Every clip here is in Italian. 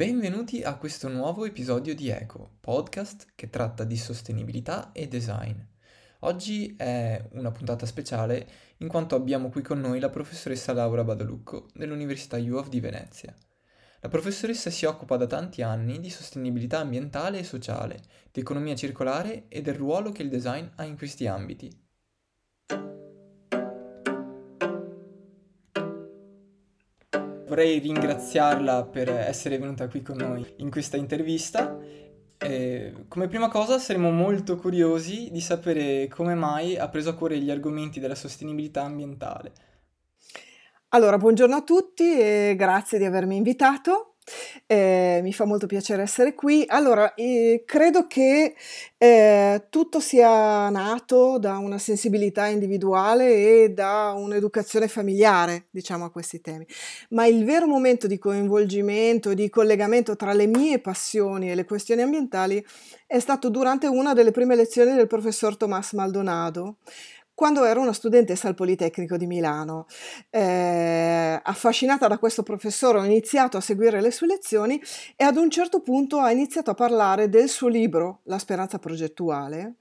Benvenuti a questo nuovo episodio di Eco, podcast che tratta di sostenibilità e design. Oggi è una puntata speciale in quanto abbiamo qui con noi la professoressa Laura Badalucco dell'Università UOF di Venezia. La professoressa si occupa da tanti anni di sostenibilità ambientale e sociale, di economia circolare e del ruolo che il design ha in questi ambiti. Vorrei ringraziarla per essere venuta qui con noi in questa intervista. E come prima cosa saremo molto curiosi di sapere come mai ha preso a cuore gli argomenti della sostenibilità ambientale. Allora, buongiorno a tutti e grazie di avermi invitato. Eh, mi fa molto piacere essere qui. Allora, eh, credo che eh, tutto sia nato da una sensibilità individuale e da un'educazione familiare, diciamo, a questi temi. Ma il vero momento di coinvolgimento, di collegamento tra le mie passioni e le questioni ambientali è stato durante una delle prime lezioni del professor Tomás Maldonado quando ero una studentessa al Politecnico di Milano. Eh, affascinata da questo professore ho iniziato a seguire le sue lezioni e ad un certo punto ha iniziato a parlare del suo libro La speranza progettuale,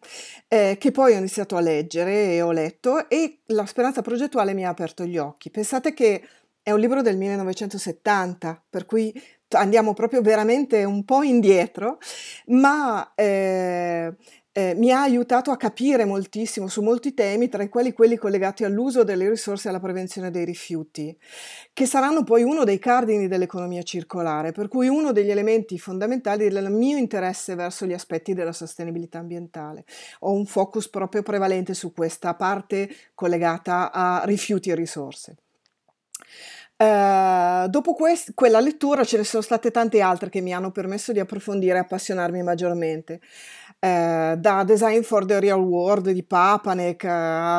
eh, che poi ho iniziato a leggere e ho letto e la speranza progettuale mi ha aperto gli occhi. Pensate che è un libro del 1970, per cui andiamo proprio veramente un po' indietro, ma eh, eh, mi ha aiutato a capire moltissimo su molti temi, tra i quali quelli collegati all'uso delle risorse e alla prevenzione dei rifiuti, che saranno poi uno dei cardini dell'economia circolare, per cui uno degli elementi fondamentali del mio interesse verso gli aspetti della sostenibilità ambientale. Ho un focus proprio prevalente su questa parte collegata a rifiuti e risorse. Uh, dopo quest- quella lettura ce ne sono state tante altre che mi hanno permesso di approfondire e appassionarmi maggiormente eh, da Design for the Real World di Papanek, eh,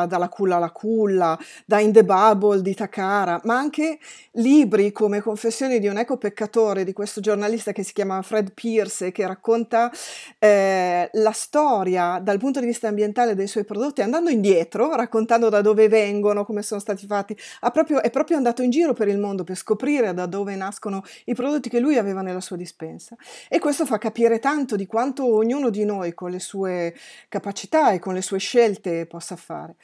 dalla culla alla culla, da In the Bubble di Takara, ma anche libri come Confessioni di un eco peccatore di questo giornalista che si chiama Fred Pierce che racconta eh, la storia dal punto di vista ambientale dei suoi prodotti andando indietro, raccontando da dove vengono, come sono stati fatti, proprio, è proprio andato in giro per il mondo per scoprire da dove nascono i prodotti che lui aveva nella sua dispensa. E questo fa capire tanto di quanto ognuno di noi poi con le sue capacità e con le sue scelte possa fare.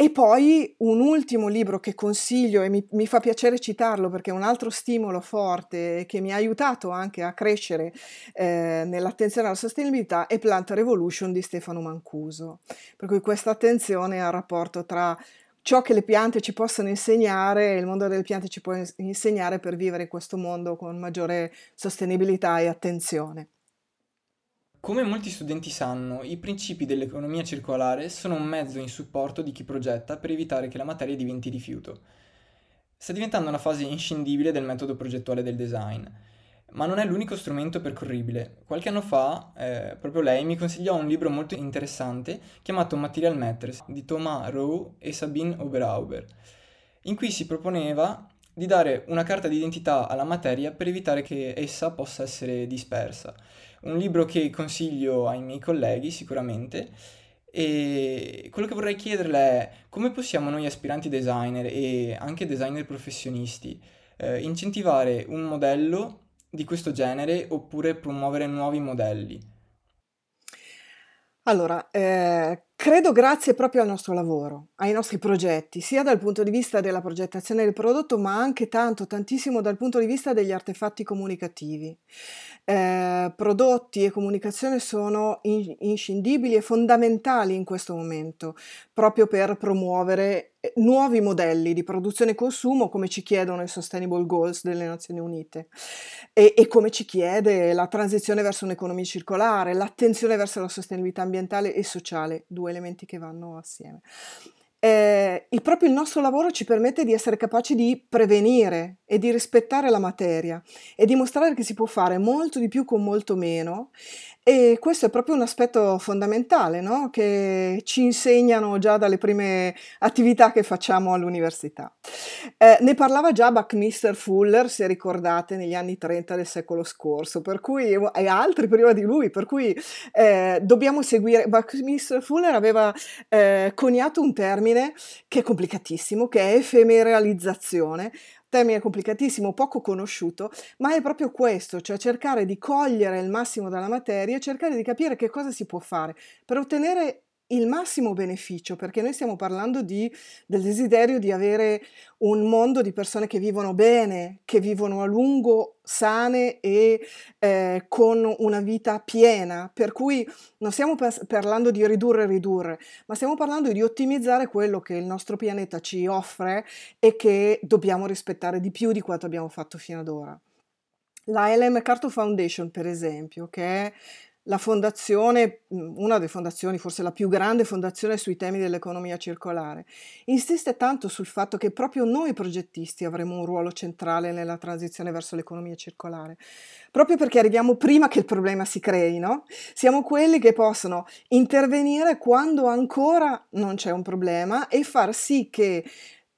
E poi un ultimo libro che consiglio e mi, mi, fa piacere citarlo perché è un altro stimolo forte che mi ha aiutato anche a crescere eh, nell'attenzione alla sostenibilità è Plant Revolution di Stefano Mancuso. Per cui questa attenzione al rapporto tra ciò che le piante ci possono insegnare e il mondo delle piante ci può insegnare per vivere questo mondo con maggiore sostenibilità e attenzione. Come molti studenti sanno, i principi dell'economia circolare sono un mezzo in supporto di chi progetta per evitare che la materia diventi rifiuto. Sta diventando una fase inscindibile del metodo progettuale del design, ma non è l'unico strumento percorribile. Qualche anno fa, eh, proprio lei mi consigliò un libro molto interessante chiamato Material Matters di Thomas Rowe e Sabine Oberauber, in cui si proponeva di dare una carta d'identità alla materia per evitare che essa possa essere dispersa un libro che consiglio ai miei colleghi sicuramente e quello che vorrei chiederle è come possiamo noi aspiranti designer e anche designer professionisti eh, incentivare un modello di questo genere oppure promuovere nuovi modelli? Allora, eh, credo grazie proprio al nostro lavoro, ai nostri progetti, sia dal punto di vista della progettazione del prodotto, ma anche tanto, tantissimo dal punto di vista degli artefatti comunicativi. Eh, prodotti e comunicazione sono in- inscindibili e fondamentali in questo momento, proprio per promuovere eh, nuovi modelli di produzione e consumo come ci chiedono i Sustainable Goals delle Nazioni Unite e, e come ci chiede la transizione verso un'economia circolare, l'attenzione verso la sostenibilità ambientale e sociale, due elementi che vanno assieme. Eh, il, proprio il nostro lavoro ci permette di essere capaci di prevenire e di rispettare la materia e dimostrare che si può fare molto di più con molto meno e questo è proprio un aspetto fondamentale no? che ci insegnano già dalle prime attività che facciamo all'università. Eh, ne parlava già Buckminster Fuller, se ricordate, negli anni 30 del secolo scorso, cui, e altri prima di lui, per cui eh, dobbiamo seguire. Buckminster Fuller aveva eh, coniato un termine che è complicatissimo, che è effemeralizzazione, termine complicatissimo, poco conosciuto, ma è proprio questo, cioè cercare di cogliere il massimo dalla materia e cercare di capire che cosa si può fare. Per ottenere il massimo beneficio, perché noi stiamo parlando di, del desiderio di avere un mondo di persone che vivono bene, che vivono a lungo, sane e eh, con una vita piena, per cui non stiamo pas- parlando di ridurre e ridurre, ma stiamo parlando di ottimizzare quello che il nostro pianeta ci offre e che dobbiamo rispettare di più di quanto abbiamo fatto fino ad ora. La Ellen MacArthur Foundation, per esempio, che è la fondazione, una delle fondazioni, forse la più grande fondazione sui temi dell'economia circolare, insiste tanto sul fatto che proprio noi progettisti avremo un ruolo centrale nella transizione verso l'economia circolare, proprio perché arriviamo prima che il problema si crei, no? Siamo quelli che possono intervenire quando ancora non c'è un problema e far sì che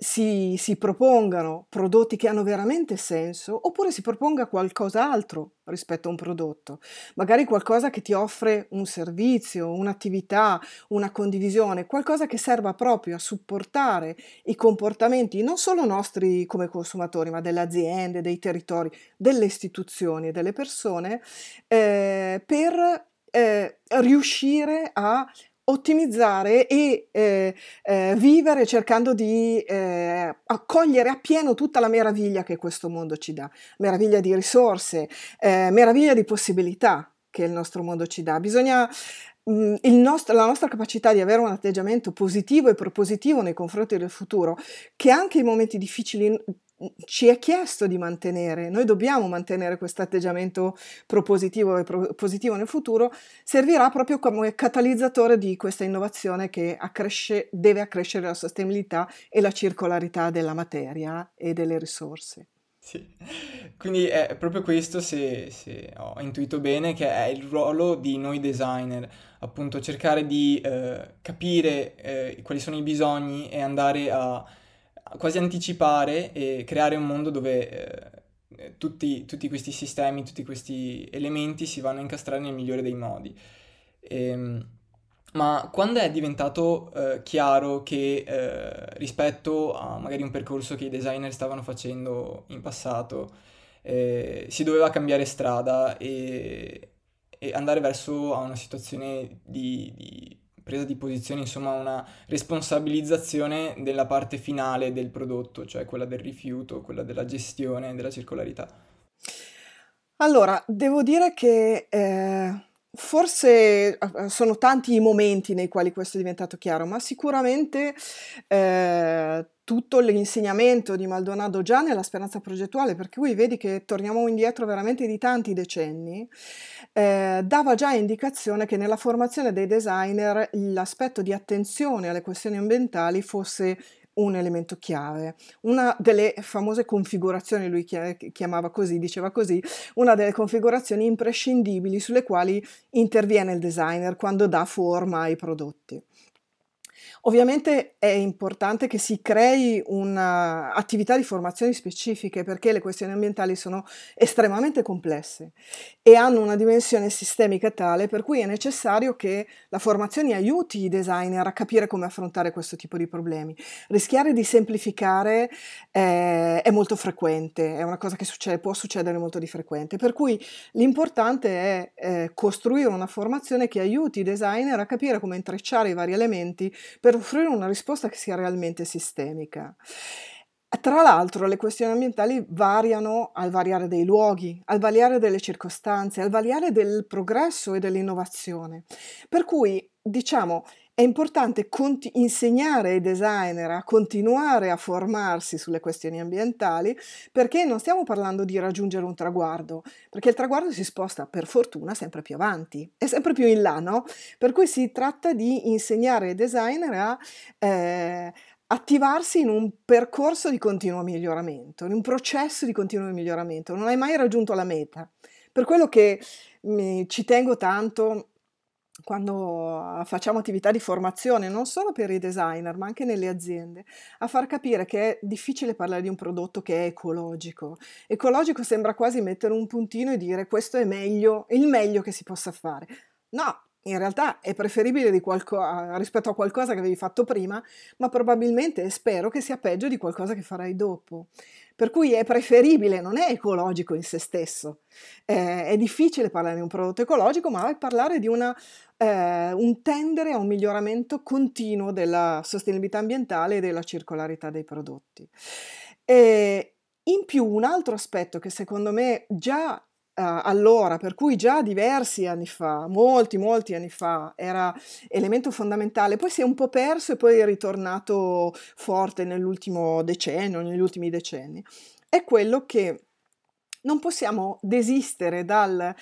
si, si, propongano prodotti che hanno veramente senso oppure si proponga qualcos'altro rispetto a un prodotto, magari qualcosa che ti offre un servizio, un'attività, una condivisione, qualcosa che serva proprio a supportare i comportamenti non solo nostri come consumatori, ma delle aziende, dei territori, delle istituzioni e delle persone, eh, per eh, riuscire a ottimizzare e eh, eh, vivere cercando di eh, accogliere appieno tutta la meraviglia che questo mondo ci dà, meraviglia di risorse, eh, meraviglia di possibilità che il nostro mondo ci dà. Bisogna mh, nostro, la nostra capacità di avere un atteggiamento positivo e propositivo nei confronti del futuro, che anche in momenti difficili ci è chiesto di mantenere, noi dobbiamo mantenere questo atteggiamento propositivo e pro- positivo nel futuro, servirà proprio come catalizzatore di questa innovazione che accresce, deve accrescere la sostenibilità e la circolarità della materia e delle risorse. Sì, quindi è proprio questo, se, se ho intuito bene, che è il ruolo di noi designer, appunto cercare di eh, capire eh, quali sono i bisogni e andare a quasi anticipare e creare un mondo dove eh, tutti, tutti, questi sistemi, tutti questi elementi si vanno a incastrare nel migliore dei modi. E, ehm, ma quando è diventato eh, chiaro che eh, rispetto a magari un percorso che i designer stavano facendo in passato, eh, si doveva cambiare strada e, e, andare verso una situazione di, di presa di posizione, insomma una responsabilizzazione della parte finale del prodotto, cioè quella del rifiuto, quella della gestione, della circolarità. Allora, devo dire che eh, forse sono tanti i momenti nei quali questo è diventato chiaro, ma sicuramente eh, tutto l'insegnamento di Maldonado già nella speranza progettuale, per cui vedi che torniamo indietro veramente di tanti decenni, eh, dava già indicazione che nella formazione dei designer l'aspetto di attenzione alle questioni ambientali fosse un elemento chiave. Una delle famose configurazioni, lui chiamava così, diceva così, una delle configurazioni imprescindibili sulle quali interviene il designer quando dà forma ai prodotti. Ovviamente è importante che si crei un'attività di formazione specifiche perché le questioni ambientali sono estremamente complesse e hanno una dimensione sistemica tale per cui è necessario che la formazione aiuti i designer a capire come affrontare questo tipo di problemi. Rischiare di semplificare eh, è molto frequente, è una cosa che succede, può succedere molto di frequente, per cui l'importante è eh, costruire una formazione che aiuti i designer a capire come intrecciare i vari elementi per per offrire una risposta che sia realmente sistemica. Tra l'altro le questioni ambientali variano al variare dei luoghi, al variare delle circostanze, al variare del progresso e dell'innovazione. Per cui, diciamo, è importante conti- insegnare ai designer a continuare a formarsi sulle questioni ambientali perché non stiamo parlando di raggiungere un traguardo, perché il traguardo si sposta per fortuna sempre più avanti, è sempre più in là, no? Per cui si tratta di insegnare ai designer a eh, attivarsi in un percorso di continuo miglioramento, in un processo di continuo miglioramento. Non hai mai raggiunto la meta. Per quello che mi, ci tengo tanto quando facciamo attività di formazione, non solo per i designer, ma anche nelle aziende, a far capire che è difficile parlare di un prodotto che è ecologico. Ecologico sembra quasi mettere un puntino e dire questo è meglio, il meglio che si possa fare. No, in realtà è preferibile qualco- rispetto a qualcosa che avevi fatto prima, ma probabilmente spero che sia peggio di qualcosa che farai dopo. Per cui è preferibile, non è ecologico in se stesso. Eh, è difficile parlare di un prodotto ecologico, ma parlare di una, eh, un tendere a un miglioramento continuo della sostenibilità ambientale e della circolarità dei prodotti. E in più, un altro aspetto che secondo me già allora, per cui già diversi anni fa, molti, molti anni fa, era elemento fondamentale, poi si è un po' perso e poi è ritornato forte nell'ultimo decennio, negli ultimi decenni, è quello che non possiamo desistere dal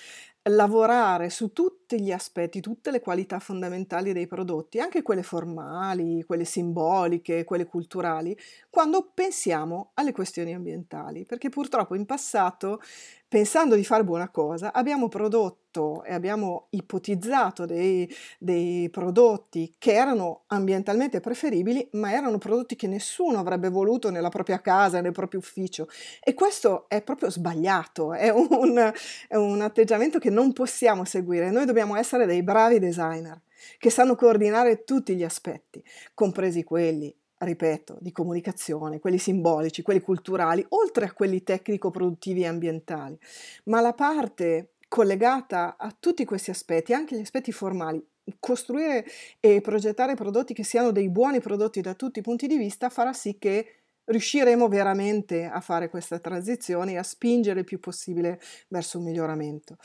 lavorare su tutti gli aspetti, tutte le qualità fondamentali dei prodotti, anche quelle formali, quelle simboliche, quelle culturali, quando pensiamo alle questioni ambientali, perché purtroppo in passato pensando di fare buona cosa, abbiamo prodotto e abbiamo ipotizzato dei, dei, prodotti che erano ambientalmente preferibili, ma erano prodotti che nessuno avrebbe voluto nella propria casa, nel proprio ufficio. E questo è proprio sbagliato, è un, è un atteggiamento che non possiamo seguire. Noi dobbiamo essere dei bravi designer che sanno coordinare tutti gli aspetti, compresi quelli ripeto, di comunicazione, quelli simbolici, quelli culturali, oltre a quelli tecnico-produttivi e ambientali. Ma la parte collegata a tutti questi aspetti, anche gli aspetti formali, costruire e progettare prodotti che siano dei buoni prodotti da tutti i punti di vista farà sì che riusciremo veramente a fare questa transizione e a spingere il più possibile verso un miglioramento.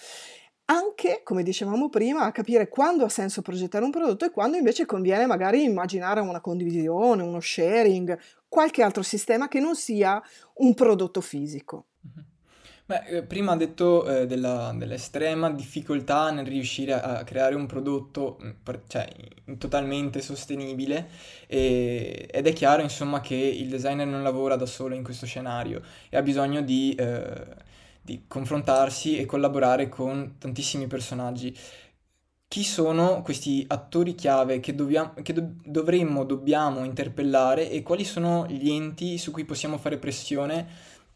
Anche, come dicevamo prima, a capire quando ha senso progettare un prodotto e quando invece conviene magari immaginare una condivisione, uno sharing, qualche altro sistema che non sia un prodotto fisico. Beh, eh, prima ha detto eh, della, dell'estrema difficoltà nel riuscire a, a creare un prodotto mm, cioè, totalmente sostenibile e, ed è chiaro insomma che il designer non lavora da solo in questo scenario e ha bisogno di... Eh, di confrontarsi e collaborare con tantissimi personaggi. Chi sono questi attori chiave che, dobbiamo, che do- dovremmo, dobbiamo interpellare e quali sono gli enti su cui possiamo fare pressione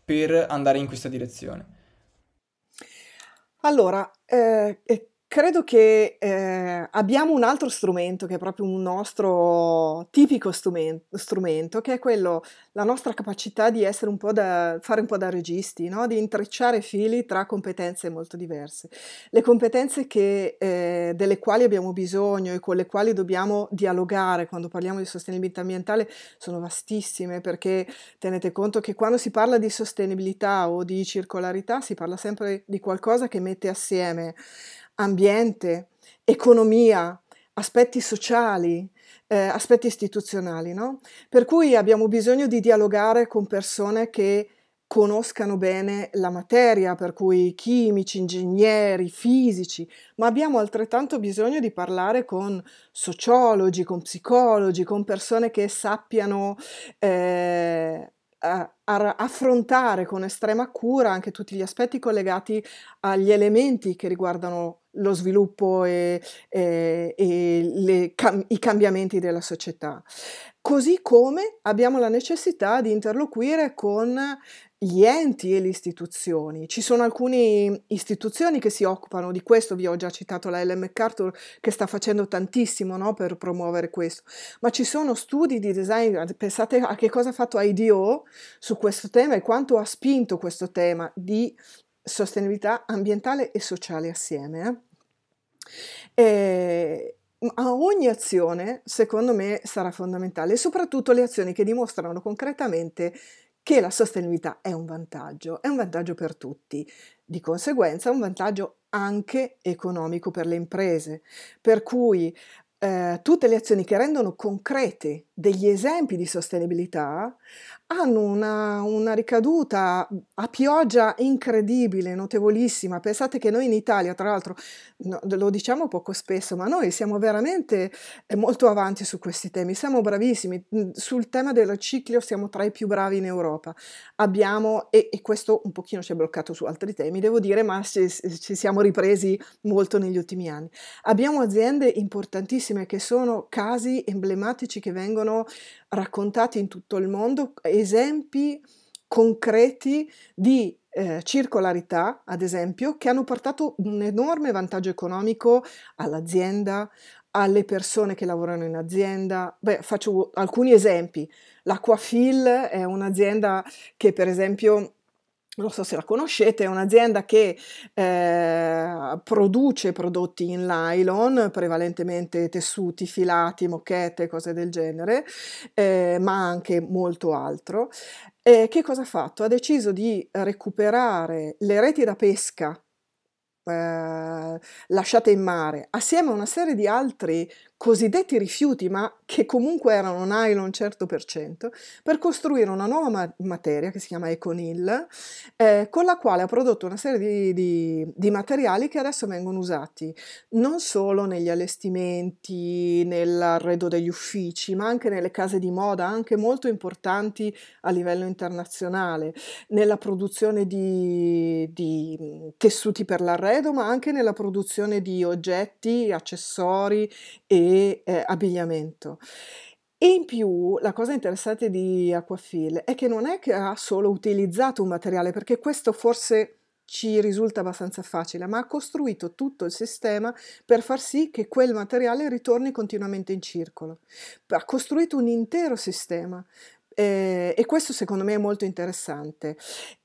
per andare in questa direzione? Allora, eh, Credo che, ehm, abbiamo un altro strumento che è proprio un nostro tipico strumen strumento, che è quello la nostra capacità di essere un po' da fare un po' da registi, no, di intrecciare fili tra competenze molto diverse. Le competenze che ehm, delle quali abbiamo bisogno e con le quali dobbiamo dialogare quando parliamo di sostenibilità ambientale sono vastissime, perché tenete conto che quando si parla di sostenibilità o di circolarità si parla sempre di qualcosa che mette assieme ambiente, economia, aspetti sociali, eh, aspetti istituzionali, no? Per cui abbiamo bisogno di dialogare con persone che conoscano bene la materia, per cui chimici, ingegneri, fisici, ma abbiamo altrettanto bisogno di parlare con sociologi, con psicologi, con persone che sappiano eh, a, a affrontare con estrema cura anche tutti gli aspetti collegati agli elementi che riguardano lo sviluppo e, e, e le, cam, i cambiamenti della società. Così come abbiamo la necessità di interloquire con gli enti e le istituzioni. Ci sono alcune istituzioni che si occupano di questo, vi ho già citato la Ellen MacArthur che sta facendo tantissimo no, per promuovere questo, ma ci sono studi di design, pensate a che cosa ha fatto IDO su questo tema e quanto ha spinto questo tema di sostenibilità ambientale e sociale assieme. Eh? E a ogni azione, secondo me, sarà fondamentale, soprattutto le azioni che dimostrano concretamente che la sostenibilità è un vantaggio, è un vantaggio per tutti, di conseguenza è un vantaggio anche economico per le imprese, per cui eh, tutte le azioni che rendono concrete degli esempi di sostenibilità hanno una, una, ricaduta a pioggia incredibile, notevolissima. Pensate che noi in Italia, tra l'altro, no, lo diciamo poco spesso, ma noi siamo veramente eh, molto avanti su questi temi, siamo bravissimi. Mm, sul tema del riciclo siamo tra i più bravi in Europa. Abbiamo, e, e questo un pochino ci è bloccato su altri temi, devo dire, ma ci, ci siamo ripresi molto negli ultimi anni. Abbiamo aziende importantissime che sono casi emblematici che vengono raccontati in tutto il mondo, esempi concreti di eh, circolarità, ad esempio, che hanno portato un enorme vantaggio economico all'azienda, alle persone che lavorano in azienda. Beh, faccio alcuni esempi. L'Aquafil è un'azienda che per esempio non so se la conoscete, è un'azienda che eh, produce prodotti in nylon, prevalentemente tessuti, filati, mochette, cose del genere, eh, ma anche molto altro. Eh, che cosa ha fatto? Ha deciso di recuperare le reti da pesca eh, lasciate in mare, assieme a una serie di altri cosiddetti rifiuti, ma che comunque erano nylon certo per cento, per costruire una nuova ma- materia che si chiama Econil, eh, con la quale ha prodotto una serie di, di, di, materiali che adesso vengono usati non solo negli allestimenti, nell'arredo degli uffici, ma anche nelle case di moda, anche molto importanti a livello internazionale, nella produzione di, di tessuti per l'arredo, ma anche nella produzione di oggetti, accessori e eh, abbigliamento. E in più la cosa interessante di Aquafil è che non è che ha solo utilizzato un materiale, perché questo forse ci risulta abbastanza facile, ma ha costruito tutto il sistema per far sì che quel materiale ritorni continuamente in circolo. Ha costruito un intero sistema eh, e questo secondo me è molto interessante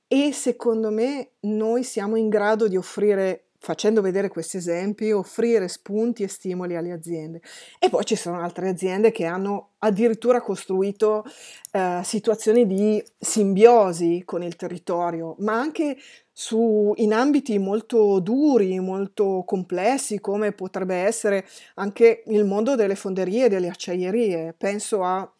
e secondo me noi siamo in grado di offrire facendo vedere questi esempi, offrire spunti e stimoli alle aziende. E poi ci sono altre aziende che hanno addirittura costruito eh, situazioni di simbiosi con il territorio, ma anche su, in ambiti molto duri, molto complessi, come potrebbe essere anche il mondo delle fonderie e delle acciaierie. Penso a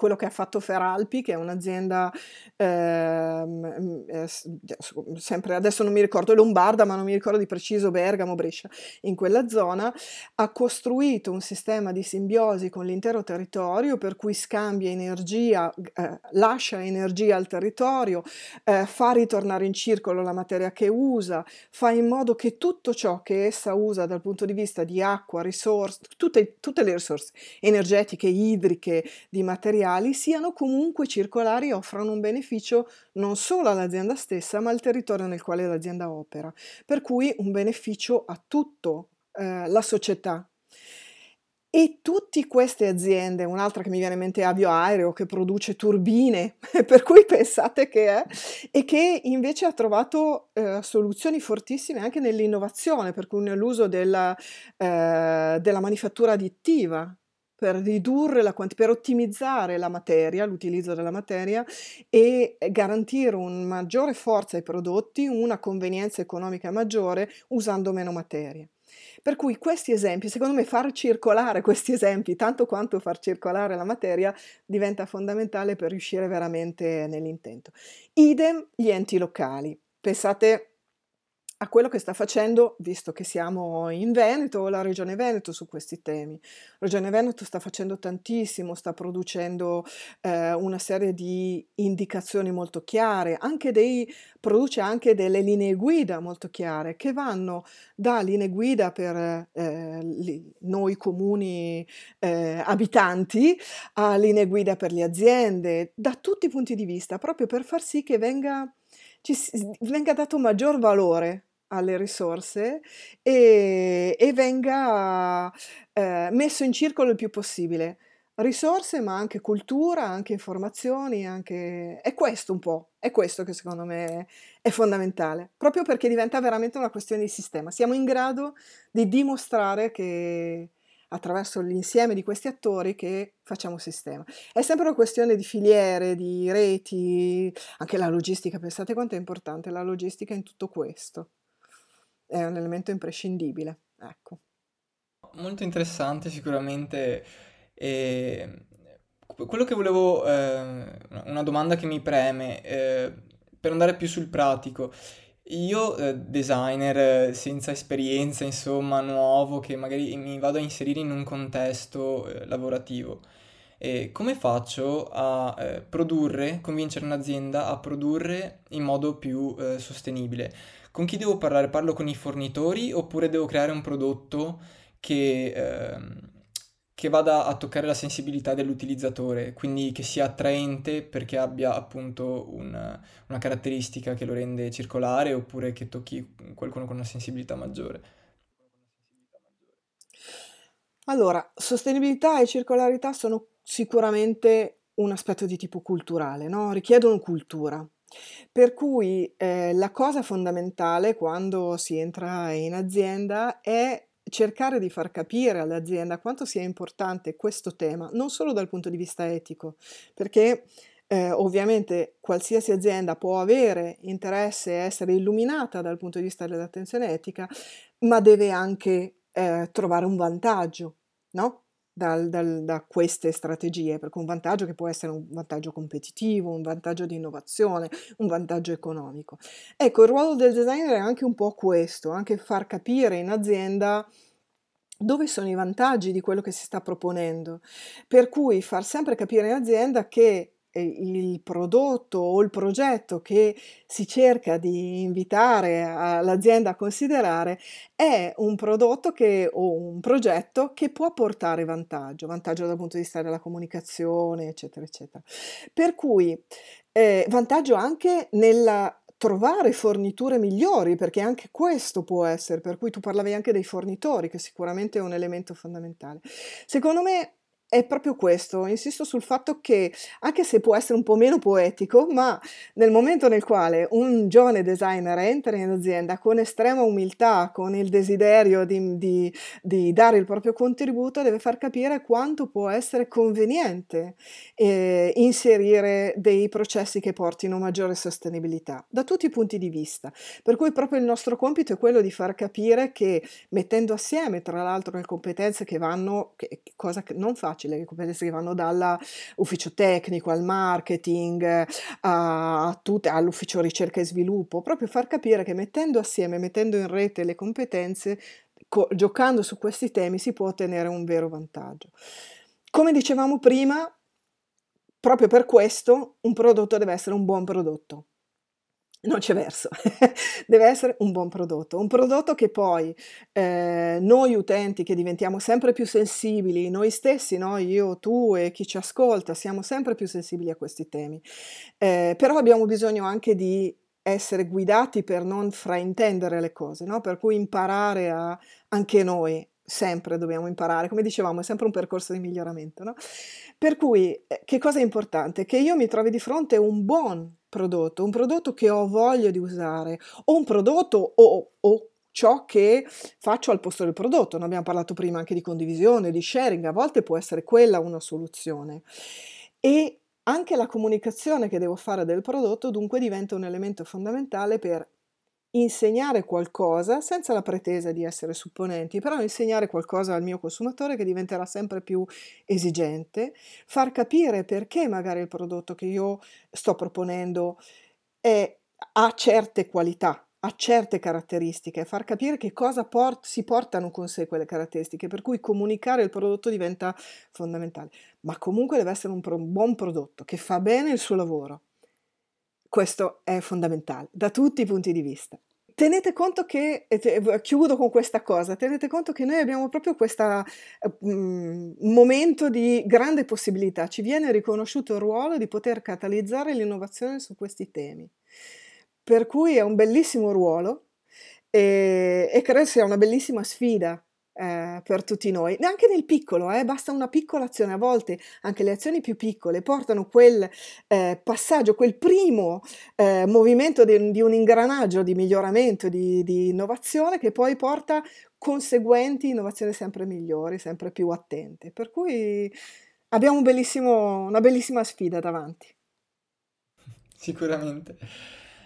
quello che ha fatto Feralpi, che è un'azienda ehm, eh, sempre adesso non mi ricordo Lombarda, ma non mi ricordo di preciso Bergamo, Brescia, in quella zona, ha costruito un sistema di simbiosi con l'intero territorio per cui scambia energia, eh, lascia energia al territorio, eh, fa ritornare in circolo la materia che usa, fa in modo che tutto ciò che essa usa dal punto di vista di acqua, risorse, tutte, tutte le risorse energetiche, idriche, di materiali, materiali siano comunque circolari e offrano un beneficio non solo all'azienda stessa, ma al territorio nel quale l'azienda opera. Per cui un beneficio a tutta eh, la società. E tutte queste aziende, un'altra che mi viene in mente è Avio Aereo che produce turbine, per cui pensate che è, e che invece ha trovato eh, soluzioni fortissime anche nell'innovazione, per cui nell'uso della, eh, della manifattura additiva, per ridurre la quantità, per ottimizzare la materia, l'utilizzo della materia e garantire una maggiore forza ai prodotti, una convenienza economica maggiore usando meno materia. Per cui questi esempi, secondo me far circolare questi esempi, tanto quanto far circolare la materia, diventa fondamentale per riuscire veramente nell'intento. Idem gli enti locali. Pensate a quello che sta facendo, visto che siamo in Veneto, la Regione Veneto su questi temi. La Regione Veneto sta facendo tantissimo, sta producendo eh, una serie di indicazioni molto chiare, anche dei, produce anche delle linee guida molto chiare che vanno da linee guida per eh, li, noi comuni eh, abitanti a linee guida per le aziende, da tutti i punti di vista, proprio per far sì che venga, ci, venga dato maggior valore alle risorse e, e venga eh, messo in circolo il più possibile. Risorse, ma anche cultura, anche informazioni, anche... è questo un po', è questo che secondo me è fondamentale, proprio perché diventa veramente una questione di sistema. Siamo in grado di dimostrare che attraverso l'insieme di questi attori che facciamo sistema. È sempre una questione di filiere, di reti, anche la logistica, pensate quanto è importante la logistica in tutto questo è un elemento imprescindibile. Ecco. Molto interessante sicuramente. E quello che volevo, eh, una domanda che mi preme, eh, per andare più sul pratico. Io, eh, designer senza esperienza, insomma, nuovo, che magari mi vado a inserire in un contesto eh, lavorativo, e come faccio a eh, produrre, convincere un'azienda a produrre in modo più eh, sostenibile? Con chi devo parlare? Parlo con i fornitori oppure devo creare un prodotto che, ehm, che vada a toccare la sensibilità dell'utilizzatore, quindi che sia attraente perché abbia appunto un- una caratteristica che lo rende circolare oppure che tocchi qualcuno con una sensibilità maggiore. Allora, sostenibilità e circolarità sono sicuramente un aspetto di tipo culturale, no? Richiedono cultura. Per cui eh, la cosa fondamentale quando si entra in azienda è cercare di far capire all'azienda quanto sia importante questo tema, non solo dal punto di vista etico, perché eh, ovviamente qualsiasi azienda può avere interesse a essere illuminata dal punto di vista dell'attenzione etica, ma deve anche eh, trovare un vantaggio, no? Dal, dal, da queste strategie, perché un vantaggio che può essere un vantaggio competitivo, un vantaggio di innovazione, un vantaggio economico. Ecco, il ruolo del designer è anche un po' questo, anche far capire in azienda dove sono i vantaggi di quello che si sta proponendo, per cui far sempre capire in azienda che il prodotto o il progetto che si cerca di invitare l'azienda a considerare è un prodotto che, o un progetto che può portare vantaggio, vantaggio dal punto di vista della comunicazione, eccetera, eccetera. Per cui eh, vantaggio anche nella trovare forniture migliori, perché anche questo può essere, per cui tu parlavi anche dei fornitori, che sicuramente è un elemento fondamentale. Secondo me è proprio questo, insisto sul fatto che, anche se può essere un po' meno poetico, ma nel momento nel quale un giovane designer entra in azienda con estrema umiltà, con il desiderio di, di, di dare il proprio contributo, deve far capire quanto può essere conveniente eh, inserire dei processi che portino maggiore sostenibilità, da tutti i punti di vista. Per cui proprio il nostro compito è quello di far capire che mettendo assieme, tra l'altro, le competenze che vanno, che, cosa che non faccio, facile, le competenze che vanno dall'ufficio tecnico al marketing, a, tut- all'ufficio ricerca e sviluppo, proprio far capire che mettendo assieme, mettendo in rete le competenze, co- giocando su questi temi si può ottenere un vero vantaggio. Come dicevamo prima, proprio per questo un prodotto deve essere un buon prodotto non c'è verso, deve essere un buon prodotto, un prodotto che poi eh, noi utenti che diventiamo sempre più sensibili, noi stessi, no? io, tu e chi ci ascolta, siamo sempre più sensibili a questi temi, eh, però abbiamo bisogno anche di essere guidati per non fraintendere le cose, no? per cui imparare a, anche noi, sempre dobbiamo imparare, come dicevamo, è sempre un percorso di miglioramento. No? Per cui, eh, che cosa è importante? Che io mi trovi di fronte a un buon prodotto, un prodotto che ho voglia di usare, o un prodotto o, o ciò che faccio al posto del prodotto. Ne abbiamo parlato prima anche di condivisione, di sharing, a volte può essere quella una soluzione. E anche la comunicazione che devo fare del prodotto dunque diventa un elemento fondamentale per insegnare qualcosa senza la pretesa di essere supponenti, però insegnare qualcosa al mio consumatore che diventerà sempre più esigente, far capire perché magari il prodotto che io sto proponendo è, ha certe qualità, ha certe caratteristiche, far capire che cosa port- si portano con sé quelle caratteristiche, per cui comunicare il prodotto diventa fondamentale, ma comunque deve essere un, pro- un buon prodotto che fa bene il suo lavoro questo è fondamentale da tutti i punti di vista. Tenete conto che, chiudo con questa cosa, tenete conto che noi abbiamo proprio questo mm, momento di grande possibilità, ci viene riconosciuto il ruolo di poter catalizzare l'innovazione su questi temi. Per cui è un bellissimo ruolo e, e credo sia una bellissima sfida eh, per tutti noi, neanche nel piccolo, eh, basta una piccola azione, a volte anche le azioni più piccole portano quel eh, passaggio, quel primo eh, movimento di, di, un ingranaggio di miglioramento, di, di innovazione che poi porta conseguenti innovazioni sempre migliori, sempre più attente. Per cui abbiamo un una bellissima sfida davanti. Sicuramente.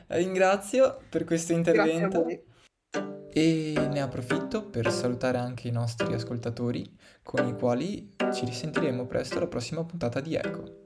Ringrazio per questo intervento. E ne approfitto per salutare anche i nostri ascoltatori con i quali ci risentiremo presto alla prossima puntata di Eco.